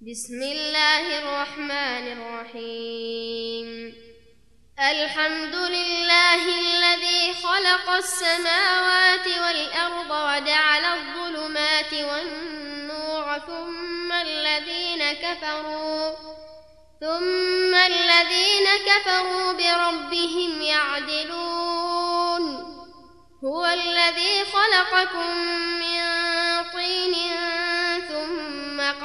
بسم الله الرحمن الرحيم. الحمد لله الذي خلق السماوات والأرض وجعل الظلمات والنور ثم الذين كفروا ثم الذين كفروا بربهم يعدلون. هو الذي خلقكم من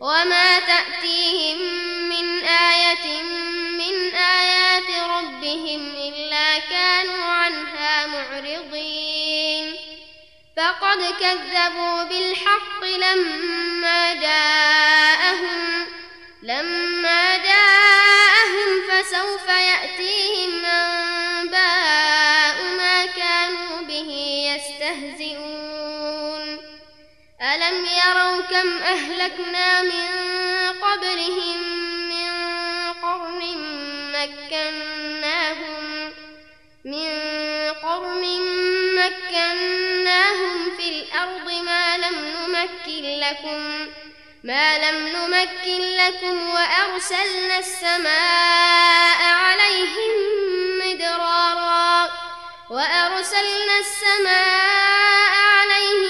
وما تأتيهم من آية من آيات ربهم إلا كانوا عنها معرضين فقد كذبوا بالحق لما جاءهم لما جاءهم فسوف يأتيهم أنباء كم أهلكنا من قبلهم من قرن مكناهم من قرن مكناهم في الأرض ما لم نمكن لكم ما لم نمكن لكم وأرسلنا السماء عليهم مدرارا وأرسلنا السماء عليهم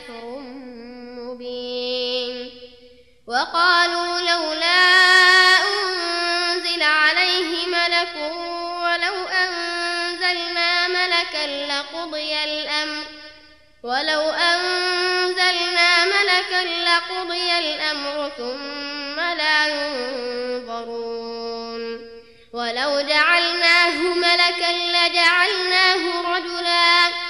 سحر مبين. وقالوا لولا أنزل عليه ملك ولو أنزلنا ملكا لقضي الأمر ولو أنزلنا ملكا لقضي الأمر ثم لا ينظرون. ولو جعلناه ملكا لجعلناه رجلا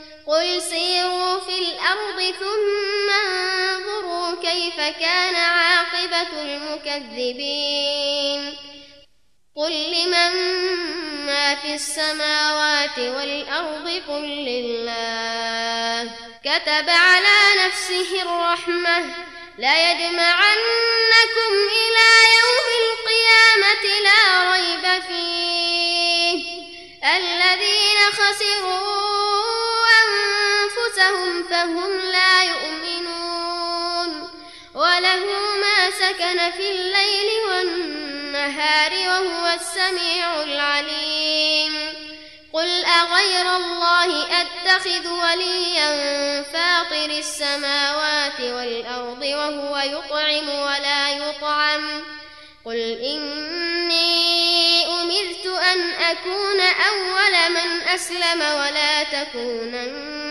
قل سيروا في الأرض ثم انظروا كيف كان عاقبة المكذبين. قل لمن ما في السماوات والأرض قل لله. كتب على نفسه الرحمة. لا يجمعنكم إلى يوم القيامة لا ريب فيه. الذين خسروا أنفسهم فهم لا يؤمنون وله ما سكن في الليل والنهار وهو السميع العليم. قل أغير الله أتخذ وليا فاطر السماوات والأرض وهو يطعم ولا يطعم. قل إني أمرت أن أكون أول من أسلم ولا تكونن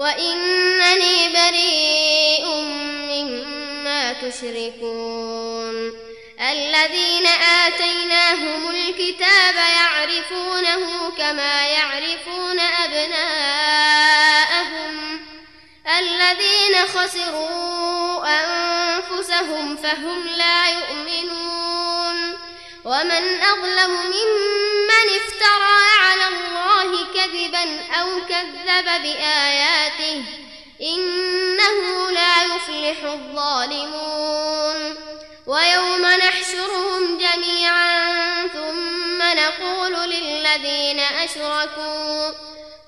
وإنني بريء مما تشركون. الذين آتيناهم الكتاب يعرفونه كما يعرفون أبناءهم. الذين خسروا أنفسهم فهم لا يؤمنون. ومن أظلم ممن افترى كذبا أو كذب بآياته إنه لا يفلح الظالمون. ويوم نحشرهم جميعا ثم نقول للذين أشركوا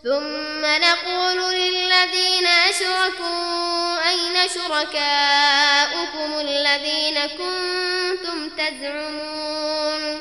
ثم نقول للذين أشركوا أين شركاؤكم الذين كنتم تزعمون؟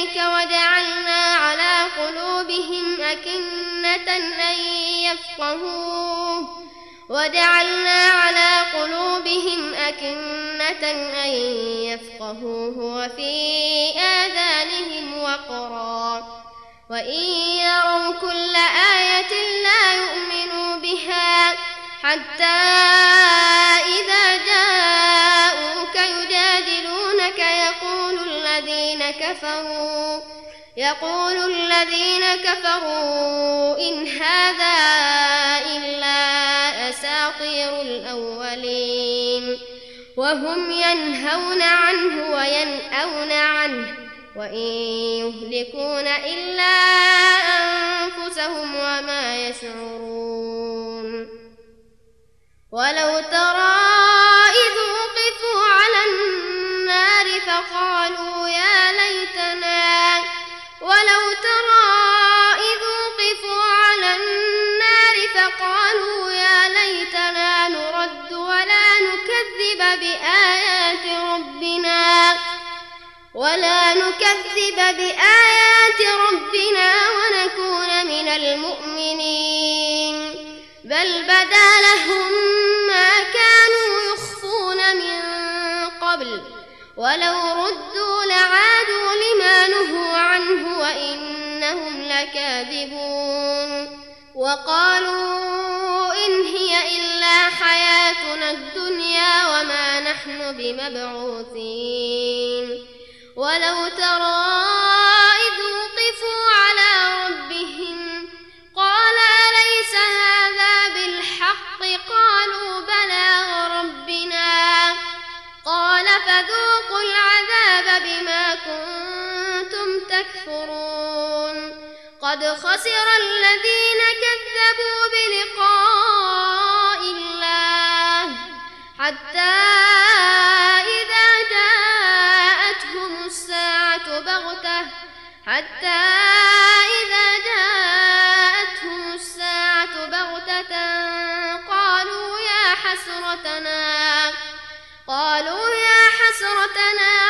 إليك وجعلنا على قلوبهم أكنة أن يفقهوه. وجعلنا على قلوبهم أكنة أن يفقهوه. وفي آذانهم وقرا. وإن يروا كل آية لا يؤمنوا بها حتى إذا جاءوك كفروا. يقول الذين كفروا إن هذا إلا أساطير الأولين. وهم ينهون عنه وينأون عنه وإن يهلكون إلا أنفسهم وما يشعرون. ولو ترى إذ وقفوا على النار فقالوا بآيات ربنا ولا نكذب بآيات ربنا ونكون من المؤمنين بل بدا لهم ما كانوا يخفون من قبل ولو ردوا لعادوا لما نهوا عنه وإنهم لكاذبون وقالوا إن هي إلا حياتنا الدنيا وما نحن بمبعوثين. ولو ترى إذ وقفوا على ربهم قال أليس هذا بالحق؟ قالوا بلى وربنا. قال فذوقوا العذاب بما كنتم تكفرون. قد خسر الذين كذبوا بلقاء حتى إذا جاءتهم الساعة بغتة حتى إذا جاءتهم الساعة بغتة قالوا يا حسرتنا قالوا يا حسرتنا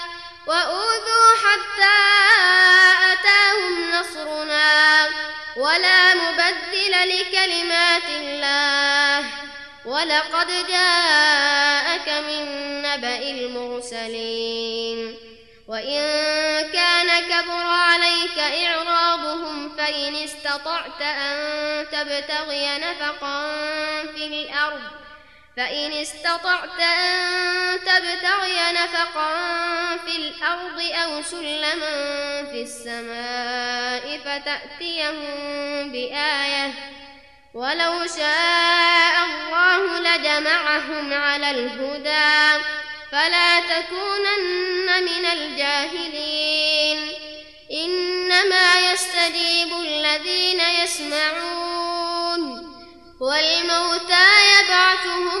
وأوذوا حتى أتاهم نصرنا ولا مبدل لكلمات الله. ولقد جاءك من نبأ المرسلين. وإن كان كبر عليك إعراضهم فإن استطعت أن تبتغي نفقا في الأرض فإن استطعت أن تبتغي نفقا في الأرض أو سلما في السماء فتأتيهم بآية ولو شاء الله لجمعهم على الهدى فلا تكونن من الجاهلين. إنما يستجيب الذين يسمعون والموتى يبعثهم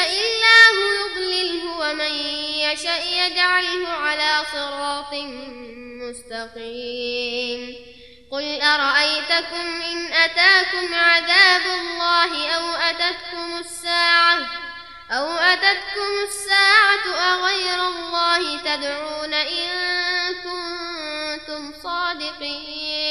يشاء الله يضلله ومن يشاء يجعله على صراط مستقيم قل أرأيتكم إن أتاكم عذاب الله أو أتتكم الساعة أو أتتكم الساعة أغير الله تدعون إن كنتم صادقين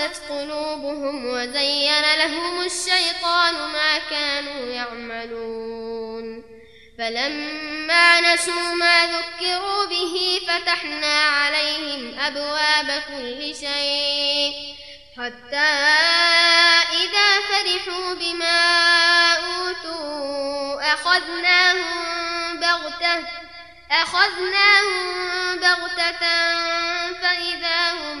قست قلوبهم وزين لهم الشيطان ما كانوا يعملون. فلما نسوا ما ذكروا به فتحنا عليهم أبواب كل شيء. حتى إذا فرحوا بما أوتوا أخذناهم بغتة أخذناهم بغتة فإذا هم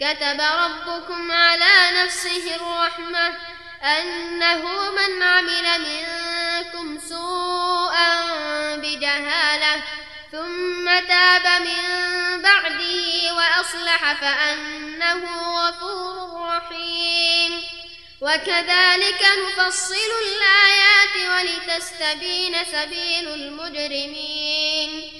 كتب ربكم على نفسه الرحمة أنه من عمل منكم سوءا بجهالة ثم تاب من بعده وأصلح فأنه غفور رحيم. وكذلك نفصل الآيات ولتستبين سبيل المجرمين.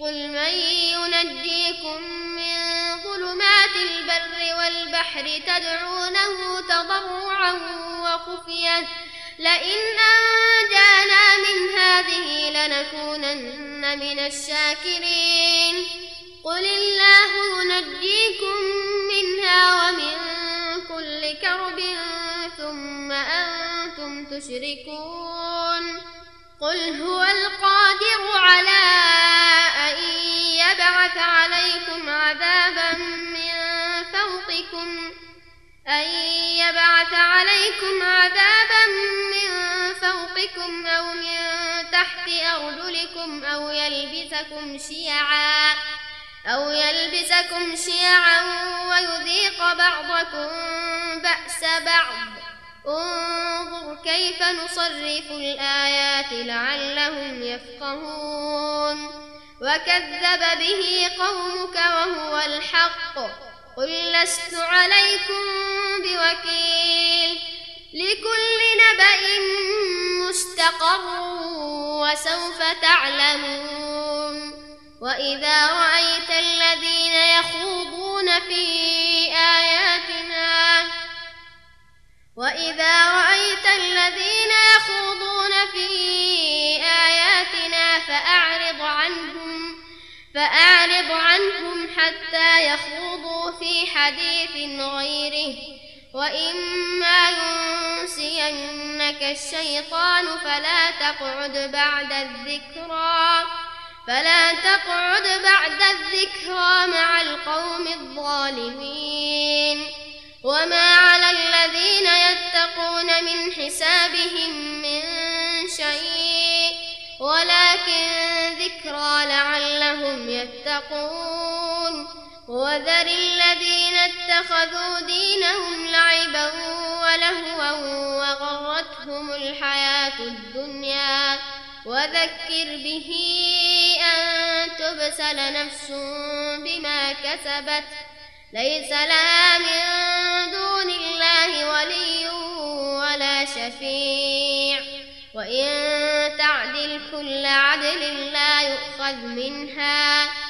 قل من ينجيكم من ظلمات البر والبحر تدعونه تضرعا وخفية. لئن أنجانا من هذه لنكونن من الشاكرين. قل الله ينجيكم منها ومن كل كرب ثم أنتم تشركون. قل هو القادر على أن يبعث عليكم عذابا من فوقكم أو من تحت أرجلكم أو يلبسكم شيعا أو يلبسكم شيعا ويذيق بعضكم بأس بعض. انظر كيف نصرف الآيات لعلهم يفقهون. وكذب به قومك وهو الحق. قل لست عليكم بوكيل لكل نبأ مستقر وسوف تعلمون وإذا رأيت الذين يخوضون في آياتنا وإذا رأيت الذين يخوضون في آياتنا فأعرض عنهم فأعرض عنهم حتى يخوضوا في حديث غيره وإما ينسينك الشيطان فلا تقعد بعد الذكرى فلا تقعد بعد الذكرى مع القوم الظالمين. وما على الذين يتقون من حسابهم من شيء ولكن ذكرى لعلهم يتقون. وذر الذين اتخذوا دينهم لعبا ولهوا وغرتهم الحياة الدنيا. وذكر به أن تبسل نفس بما كسبت. ليس لها من دون الله ولي ولا شفيع. وإن تعدل كل عدل لا يؤخذ منها.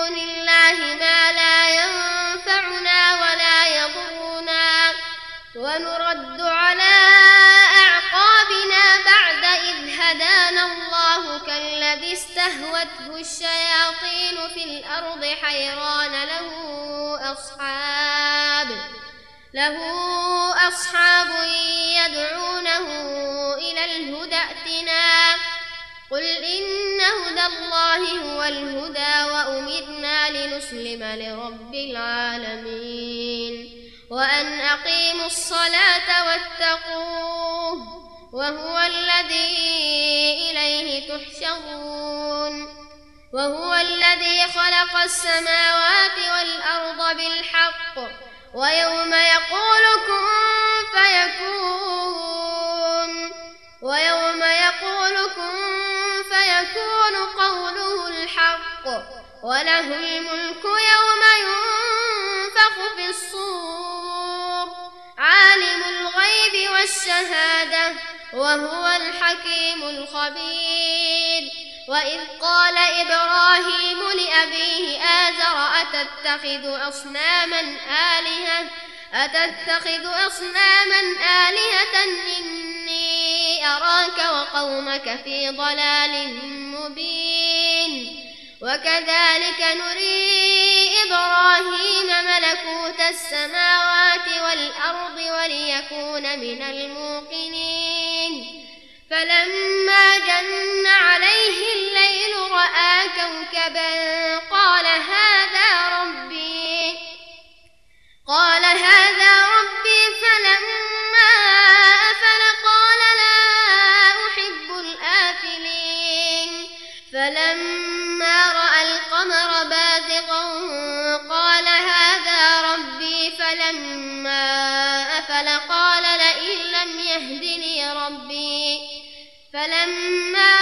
استهوته الشياطين في الأرض حيران له أصحاب له أصحاب يدعونه إلى الهدى ائتنا. قل إن هدى الله هو الهدى وأمرنا لنسلم لرب العالمين وأن أقيموا الصلاة واتقوه. وهو الذي إليه تحشرون. وهو الذي خلق السماوات والأرض بالحق. ويوم يقول كن فيكون. ويوم يقول كن فيكون قوله الحق. وله الملك يوم ينفخ في الصور. الغيب والشهادة وهو الحكيم الخبير. وإذ قال إبراهيم لأبيه آزر أتتخذ أصناما آلهة؟ أتتخذ أصناما آلهة؟ إني أراك وقومك في ضلال مبين. وكذلك نري إبراهيم ملكوت السماوات والأرض وليكون من الموقنين. فلما جن عليه الليل رأى كوكبا قال هذا ربي قال هذا ربي فلما فلما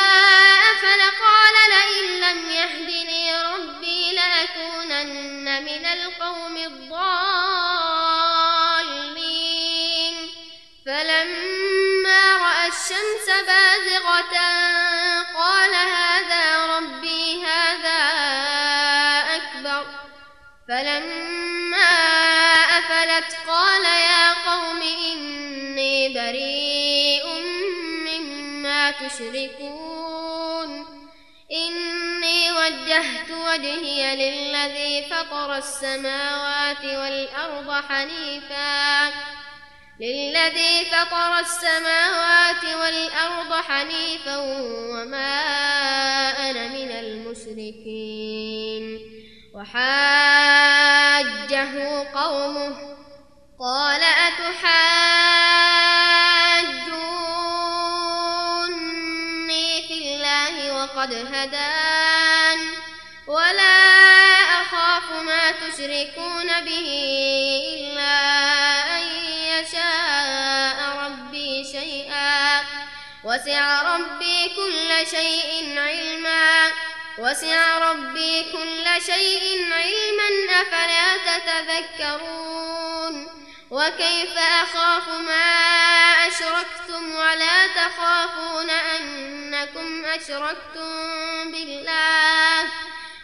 أفل قال لئن لم يهدني ربي لأكونن من القوم وجهت وجهي للذي فطر السماوات والأرض حنيفاً. للذي فطر السماوات والأرض حنيفا وما أنا من المشركين. وحاجه قومه قال أتحاجوني في الله وقد هدان ما تشركون به إلا وسع ربي كل شيء علما. وسع ربي كل شيء علما. أفلا تتذكرون؟ وكيف أخاف ما أشركتم ولا تخافون أنكم أشركتم بالله؟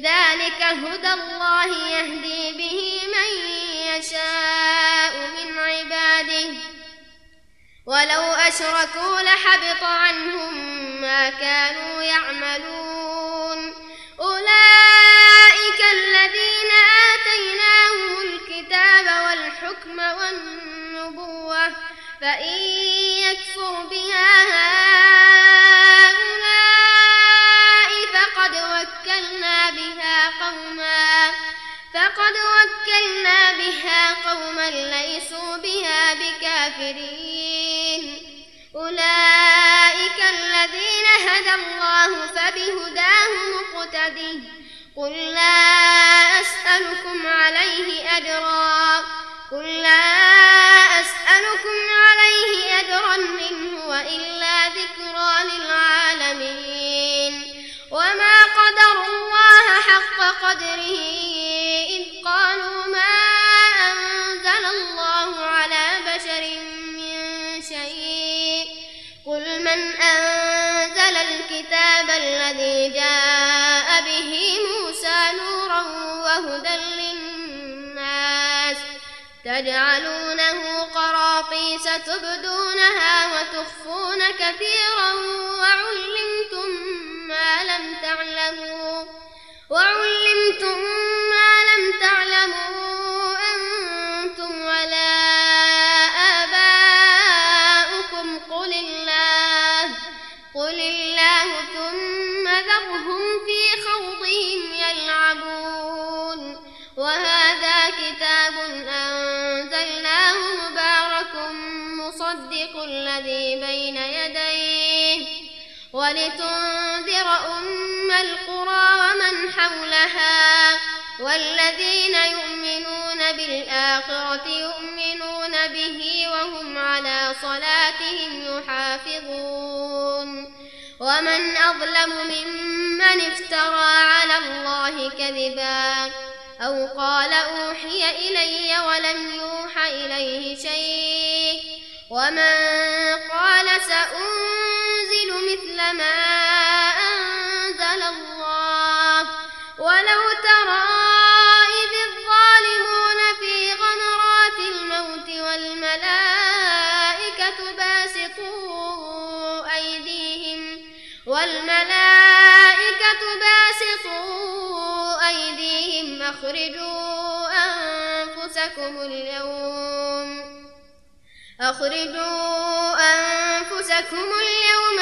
ذلك هدى الله يهدي به من يشاء من عباده. ولو أشركوا لحبط عنهم ما كانوا يعملون. أولئك الذين آتيناهم الكتاب والحكم والنبوة فإن يكفر بها هؤلاء بها بكافرين أولئك الذين هدى الله فبهداه مقتده. قل لا أسألكم عليه أجرا. قل لا أسألكم عليه أجرا إن هو إلا ذكرى للعالمين. وما قدر الله حق قدره. إذ قالوا ما الذي جاء به موسى نورا وهدى للناس تجعلونه قراطيس تبدونها وتخفون كثيرا وعلمتم ما لم تعلموا وعلمتم ولتنذر أم القرى ومن حولها والذين يؤمنون بالآخرة يؤمنون به وهم على صلاتهم يحافظون ومن أظلم ممن افترى على الله كذبا أو قال أوحي إلي ولم يوح إليه شيء ومن مثل ما أنزل الله. ولو ترى إذ الظالمون في غمرات الموت والملائكة باسطوا أيديهم والملائكة باسطوا أيديهم أخرجوا أنفسكم اليوم أخرجوا أنفسكم اليوم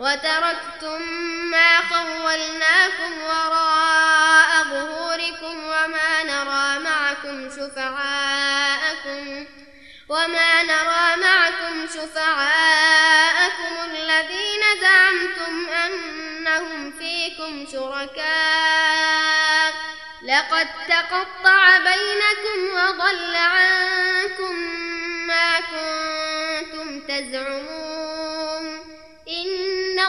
وتركتم ما خولناكم وراء ظهوركم وما نرى معكم شفعاءكم وما نرى معكم شفعاءكم الذين زعمتم أنهم فيكم شركاء لقد تقطع بينكم وضل عنكم ما كنتم تزعمون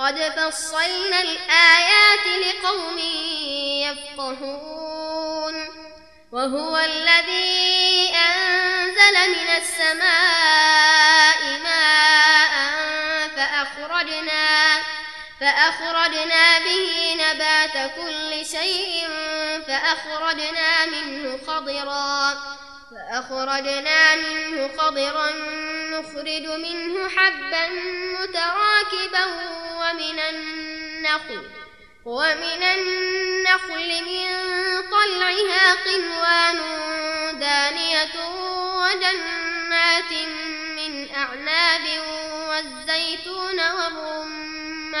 قد فصلنا الآيات لقوم يفقهون وهو الذي أنزل من السماء ماء فأخرجنا فأخرجنا به نبات كل شيء فأخرجنا منه خضرا فأخرجنا منه خضرا نخرج منه حبا متراكبا ومن النخل ومن النخل من طلعها قنوان دانية وجنات من أعناب والزيتون والرمان.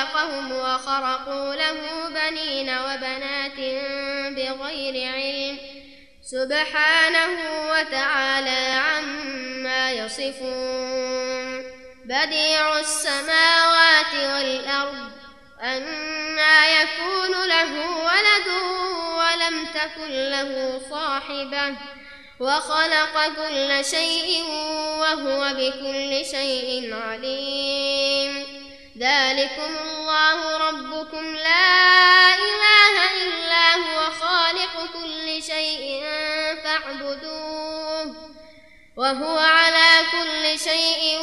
وخلقهم وخرقوا له بنين وبنات بغير علم. سبحانه وتعالى عما يصفون. بديع السماوات والأرض أنا يكون له ولد ولم تكن له صاحبة. وخلق كل شيء وهو بكل شيء عليم. ذلكم الله ربكم. لا إله إلا هو خالق كل شيء فاعبدوه وهو على كل شيء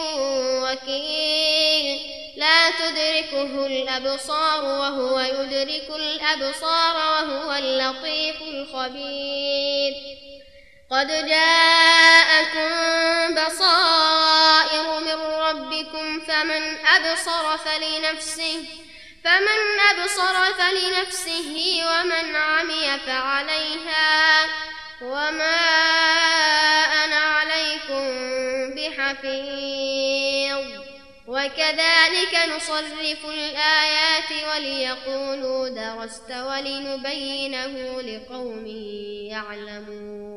وكيل. لا تدركه الأبصار وهو يدرك الأبصار وهو اللطيف الخبير. قد جاءكم بصائر ربكم فمن أبصر فلنفسه فمن أبصر فلنفسه ومن عمي فعليها وما أنا عليكم بحفيظ. وكذلك نصرف الآيات وليقولوا درست ولنبينه لقوم يعلمون.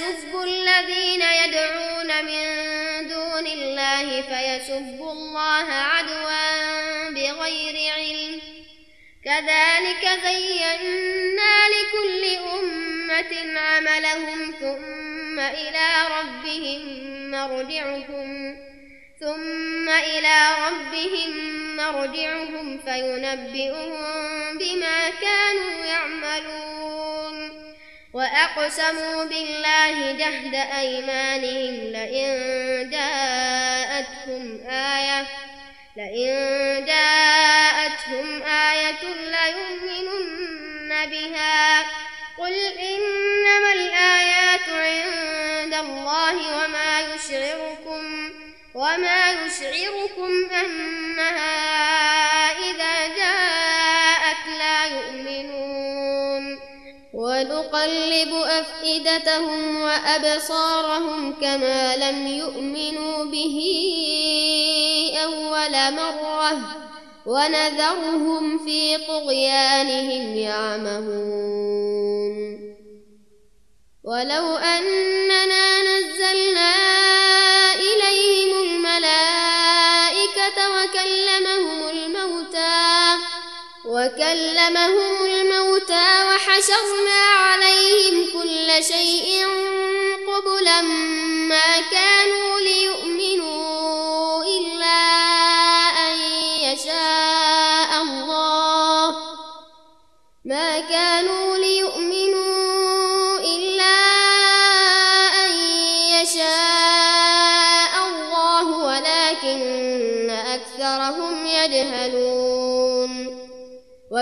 ولا تسبوا الذين يدعون من دون الله فيسبوا الله عدوا بغير علم. كذلك زينا لكل أمة عملهم ثم إلى ربهم مرجعهم ثم إلى ربهم مرجعهم فينبئهم بما كانوا يعملون. وأقسموا بالله جهد أيمانهم لئن جاءتهم آية لئن جاءتهم آية ليؤمنن بها. قل إنما الآيات عند الله وما يشعركم وما يشعركم أنها ونقلب أفئدتهم وأبصارهم كما لم يؤمنوا به أول مرة ونذرهم في طغيانهم يعمهون. ولو أننا نزلنا وكلمهم الموتى وحشرنا عليهم كل شيء قبلا ما كانوا ليؤمنوا.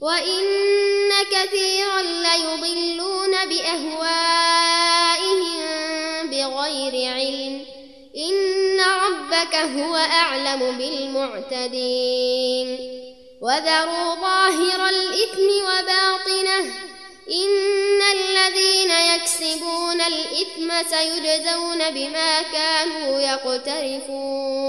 وإن كثيرا ليضلون بأهوائهم بغير علم إن ربك هو أعلم بالمعتدين وذروا ظاهر الإثم وباطنه إن الذين يكسبون الإثم سيجزون بما كانوا يقترفون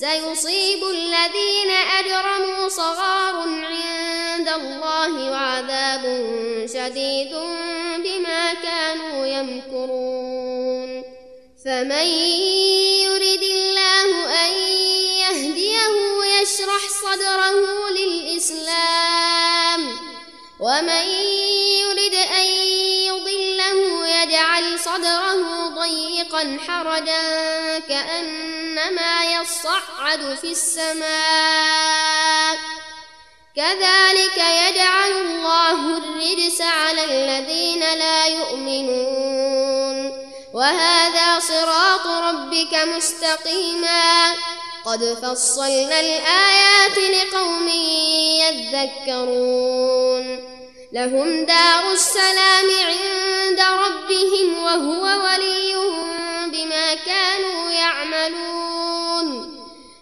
سيصيب الذين أجرموا صغار عند الله وعذاب شديد بما كانوا يمكرون. فمن يرد الله أن يهديه يشرح صدره للإسلام ومن يرد أن يضله يجعل صدره ضيقا حرجا كأنما يصعد في السماء. كذلك يجعل الله الرجس على الذين لا يؤمنون. وهذا صراط ربك مستقيما. قد فصلنا الآيات لقوم يذكرون. لهم دار السلام عند ربهم وهو وليهم بما كانوا يعملون.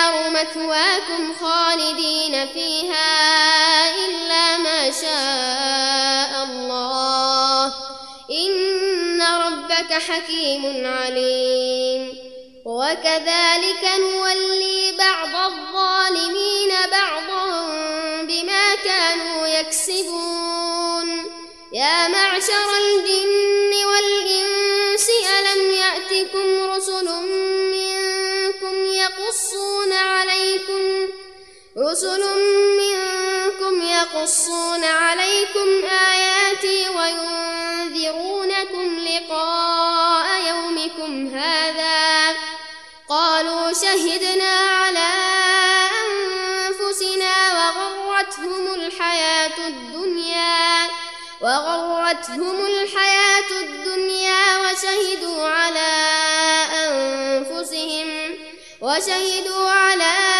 النار مثواكم خالدين فيها رسل منكم يقصون عليكم آياتي وينذرونكم لقاء يومكم هذا قالوا شهدنا على أنفسنا وغرتهم الحياة الدنيا وغرتهم الحياة الدنيا وشهدوا على أنفسهم وشهدوا على أنفسهم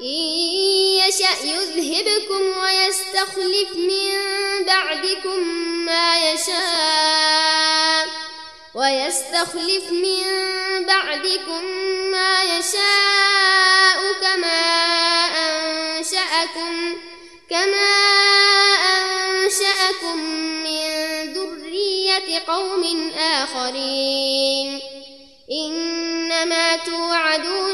إن يشأ يذهبكم ويستخلف من بعدكم ما يشاء ويستخلف من بعدكم ما يشاء كما أنشأكم كما أنشأكم من ذرية قوم آخرين. إنما توعدون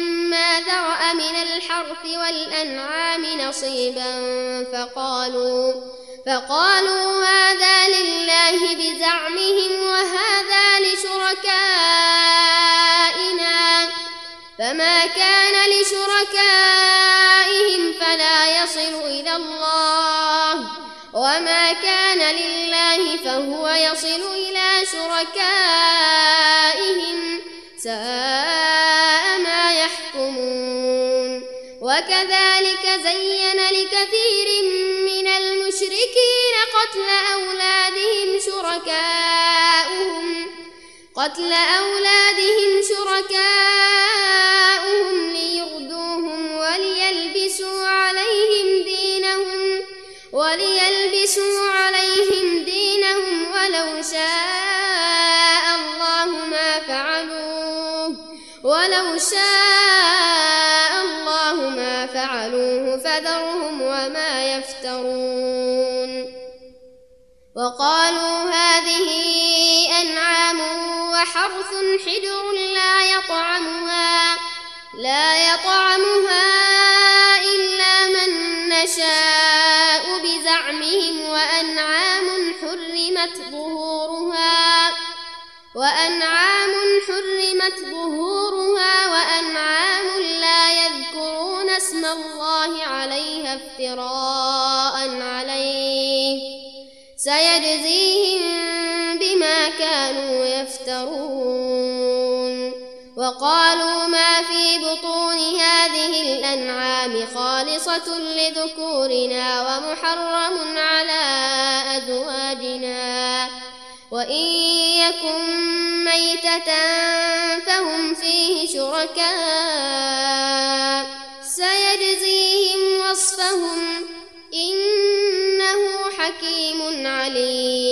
من الحرث والأنعام نصيبا فقالوا فقالوا هذا لله بزعمهم وهذا لشركائنا فما كان لشركائهم فلا يصل إلى الله وما كان لله فهو يصل إلى شركائهم يحكمون وكذلك زين لكثير من المشركين قتل أولادهم شركاؤهم قتل أولادهم شركاؤهم ليغدوهم وليلبسوا عليهم دينهم وليلبسوا عليهم دينهم ولو شاء الله ما فعلوه ولو شاء وقالوا هذه أنعام وحرث حجر لا يطعمها لا يطعمها إلا من نشاء بزعمهم وأنعام حرمت ظهورها. الأنعام خالصة لذكورنا ومحرم على أزواجنا. وإن يكن ميتة فهم فيه شركاء. سيجزيهم وصفهم إنه حكيم عليم.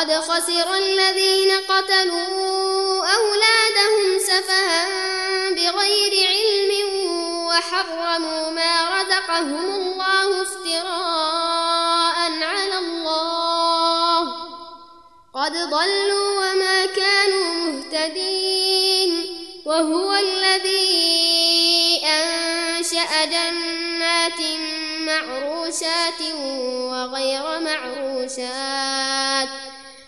قد خسر الذين قتلوا أولادهم سفها بغير علم وحرموا ما رزقهم الله افتراء على الله. قد ضلوا وما كانوا مهتدين. وهو الذي أنشأ جنات معروشات وغير معروشات.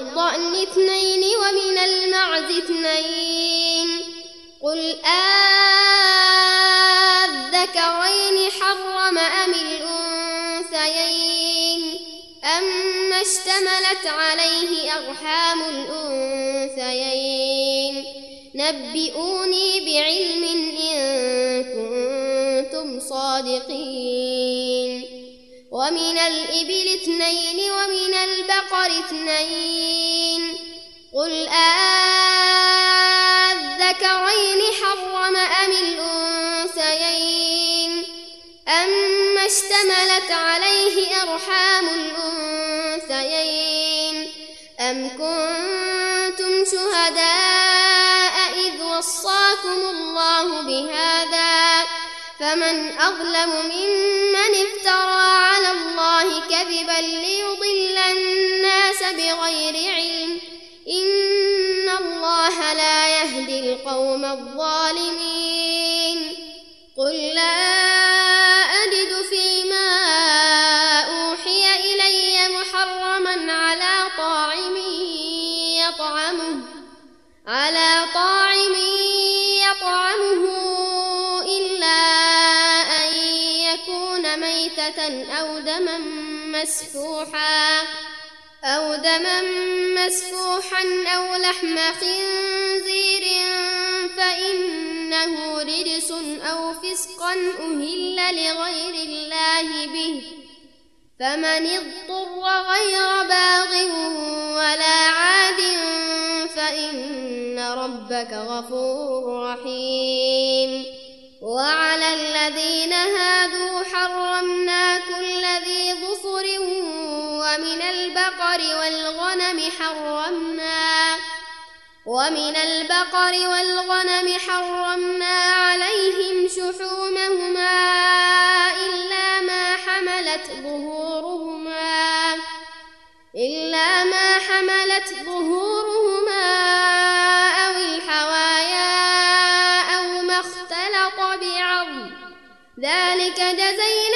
الضأن اثنين ومن المعز اثنين. قل آذكرين حرم أم الأنثيين؟ أما اشتملت عليه أرحام الأنثيين. نبئوني بعلم إن كنتم صادقين. ومن الإبل اثنين ومن البقر اثنين قل أذكرين حرم أم الأنثيين أما اشتملت عليه أرحام الأنثيين أم كنتم شهداء إذ وصاكم الله بهذا فمن أظلم ممن افترى على الله كذبا ليضل الناس بغير علم. إن الله لا يهدي القوم الظالمين. قل لا مسفوحا أو دما مسفوحا أو لحم خنزير فإنه رجس أو فسقا أهل لغير الله به فمن اضطر غير باغ ولا عاد فإن ربك غفور رحيم وعلى الذين هادوا حرمنا ومن البقر والغنم حرمنا ومن البقر والغنم حرمنا عليهم شحومهما إلا ما حملت ظهورهما إلا ما حملت ظهورهما أو الحوايا أو ما اختلط بعظم. ذلك جزيناهم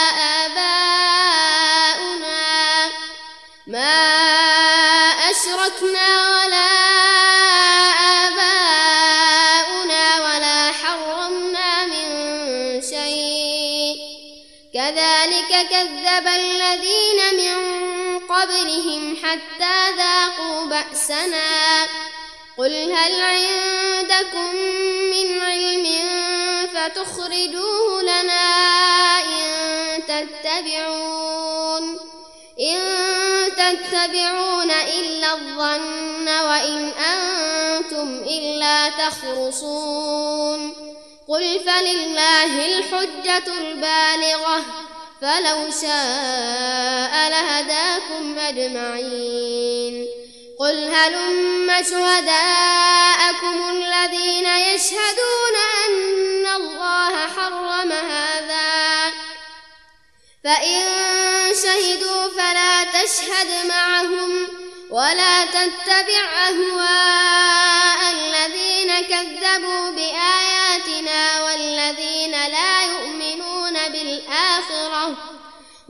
قبلهم حتى ذاقوا بأسنا. قل هل عندكم من علم فتخرجوه لنا إن تتبعون؟ إن تتبعون إلا الظن وإن أنتم إلا تخرصون. قل فلله الحجة البالغة. فلو شاء لهداكم أجمعين. قل هلم شهداءكم الذين يشهدون أن الله حرم هذا. فإن شهدوا فلا تشهد معهم ولا تتبع أهواء الذين كذبوا بآياتنا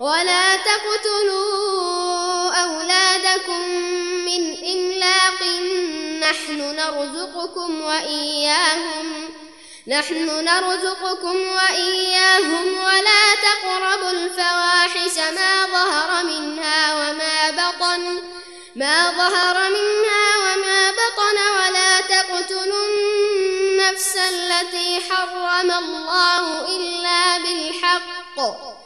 ولا تقتلوا أولادكم من إملاق نحن نرزقكم وإياهم نحن نرزقكم وإياهم ولا تقربوا الفواحش ما ظهر منها وما بطن ما ظهر منها وما بطن ولا تقتلوا النفس التي حرم الله إلا بالحق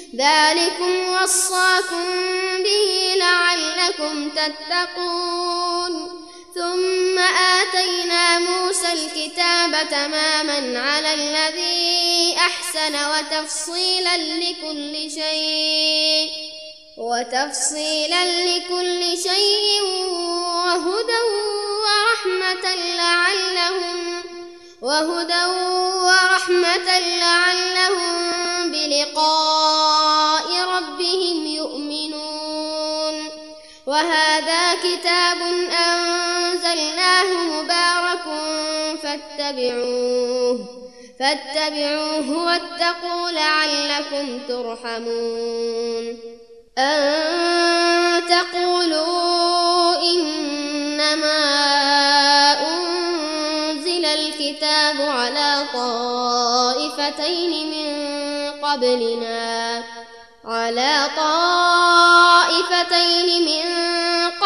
ذلكم وصاكم به لعلكم تتقون. ثم آتينا موسى الكتاب تماما على الذي أحسن وتفصيلا لكل شيء وتفصيلا لكل شيء وهدى ورحمة لعلهم وهدى ورحمة لعلهم بلقاء. كتاب أنزلناه مبارك فاتبعوه فاتبعوه واتقوا لعلكم ترحمون. أن تقولوا إنما أنزل الكتاب على طائفتين من قبلنا على طائفتين من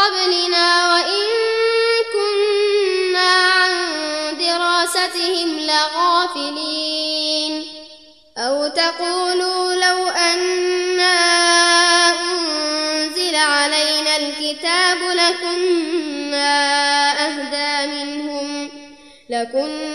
قبلنا وإن كنا عن دراستهم لغافلين. أو تقولوا لو أنا أنزل علينا الكتاب لكنا أهدى منهم لكنا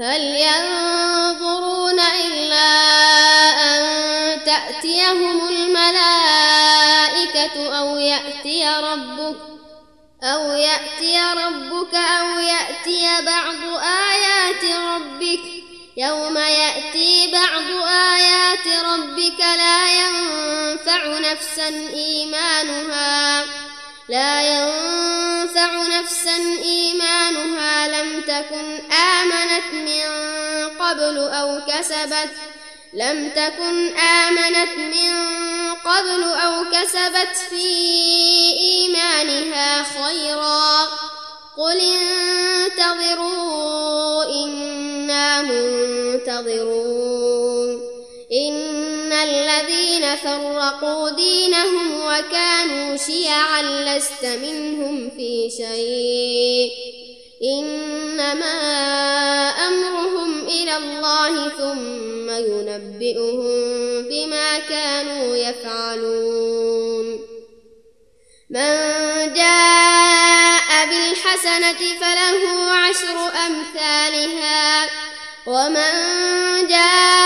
هل ينظرون إلا أن تأتيهم الملائكة أو يأتي ربك أو يأتي ربك أو يأتي بعض آيات ربك يوم يأتي بعض آيات ربك لا ينفع نفسا إيمانها لا ينفع نفسا إيمانها. لم تكن آمنت من قبل أو كسبت لم تكن آمنت من قبل أو كسبت في إيمانها خيرا. قل انتظروا إنا منتظرون. إن الذين فرقوا دينهم وكانوا شيعا لست منهم في شيء. إنما أمرهم إلى الله ثم ينبئهم بما كانوا يفعلون. من جاء بالحسنة فله عشر أمثالها ومن جاء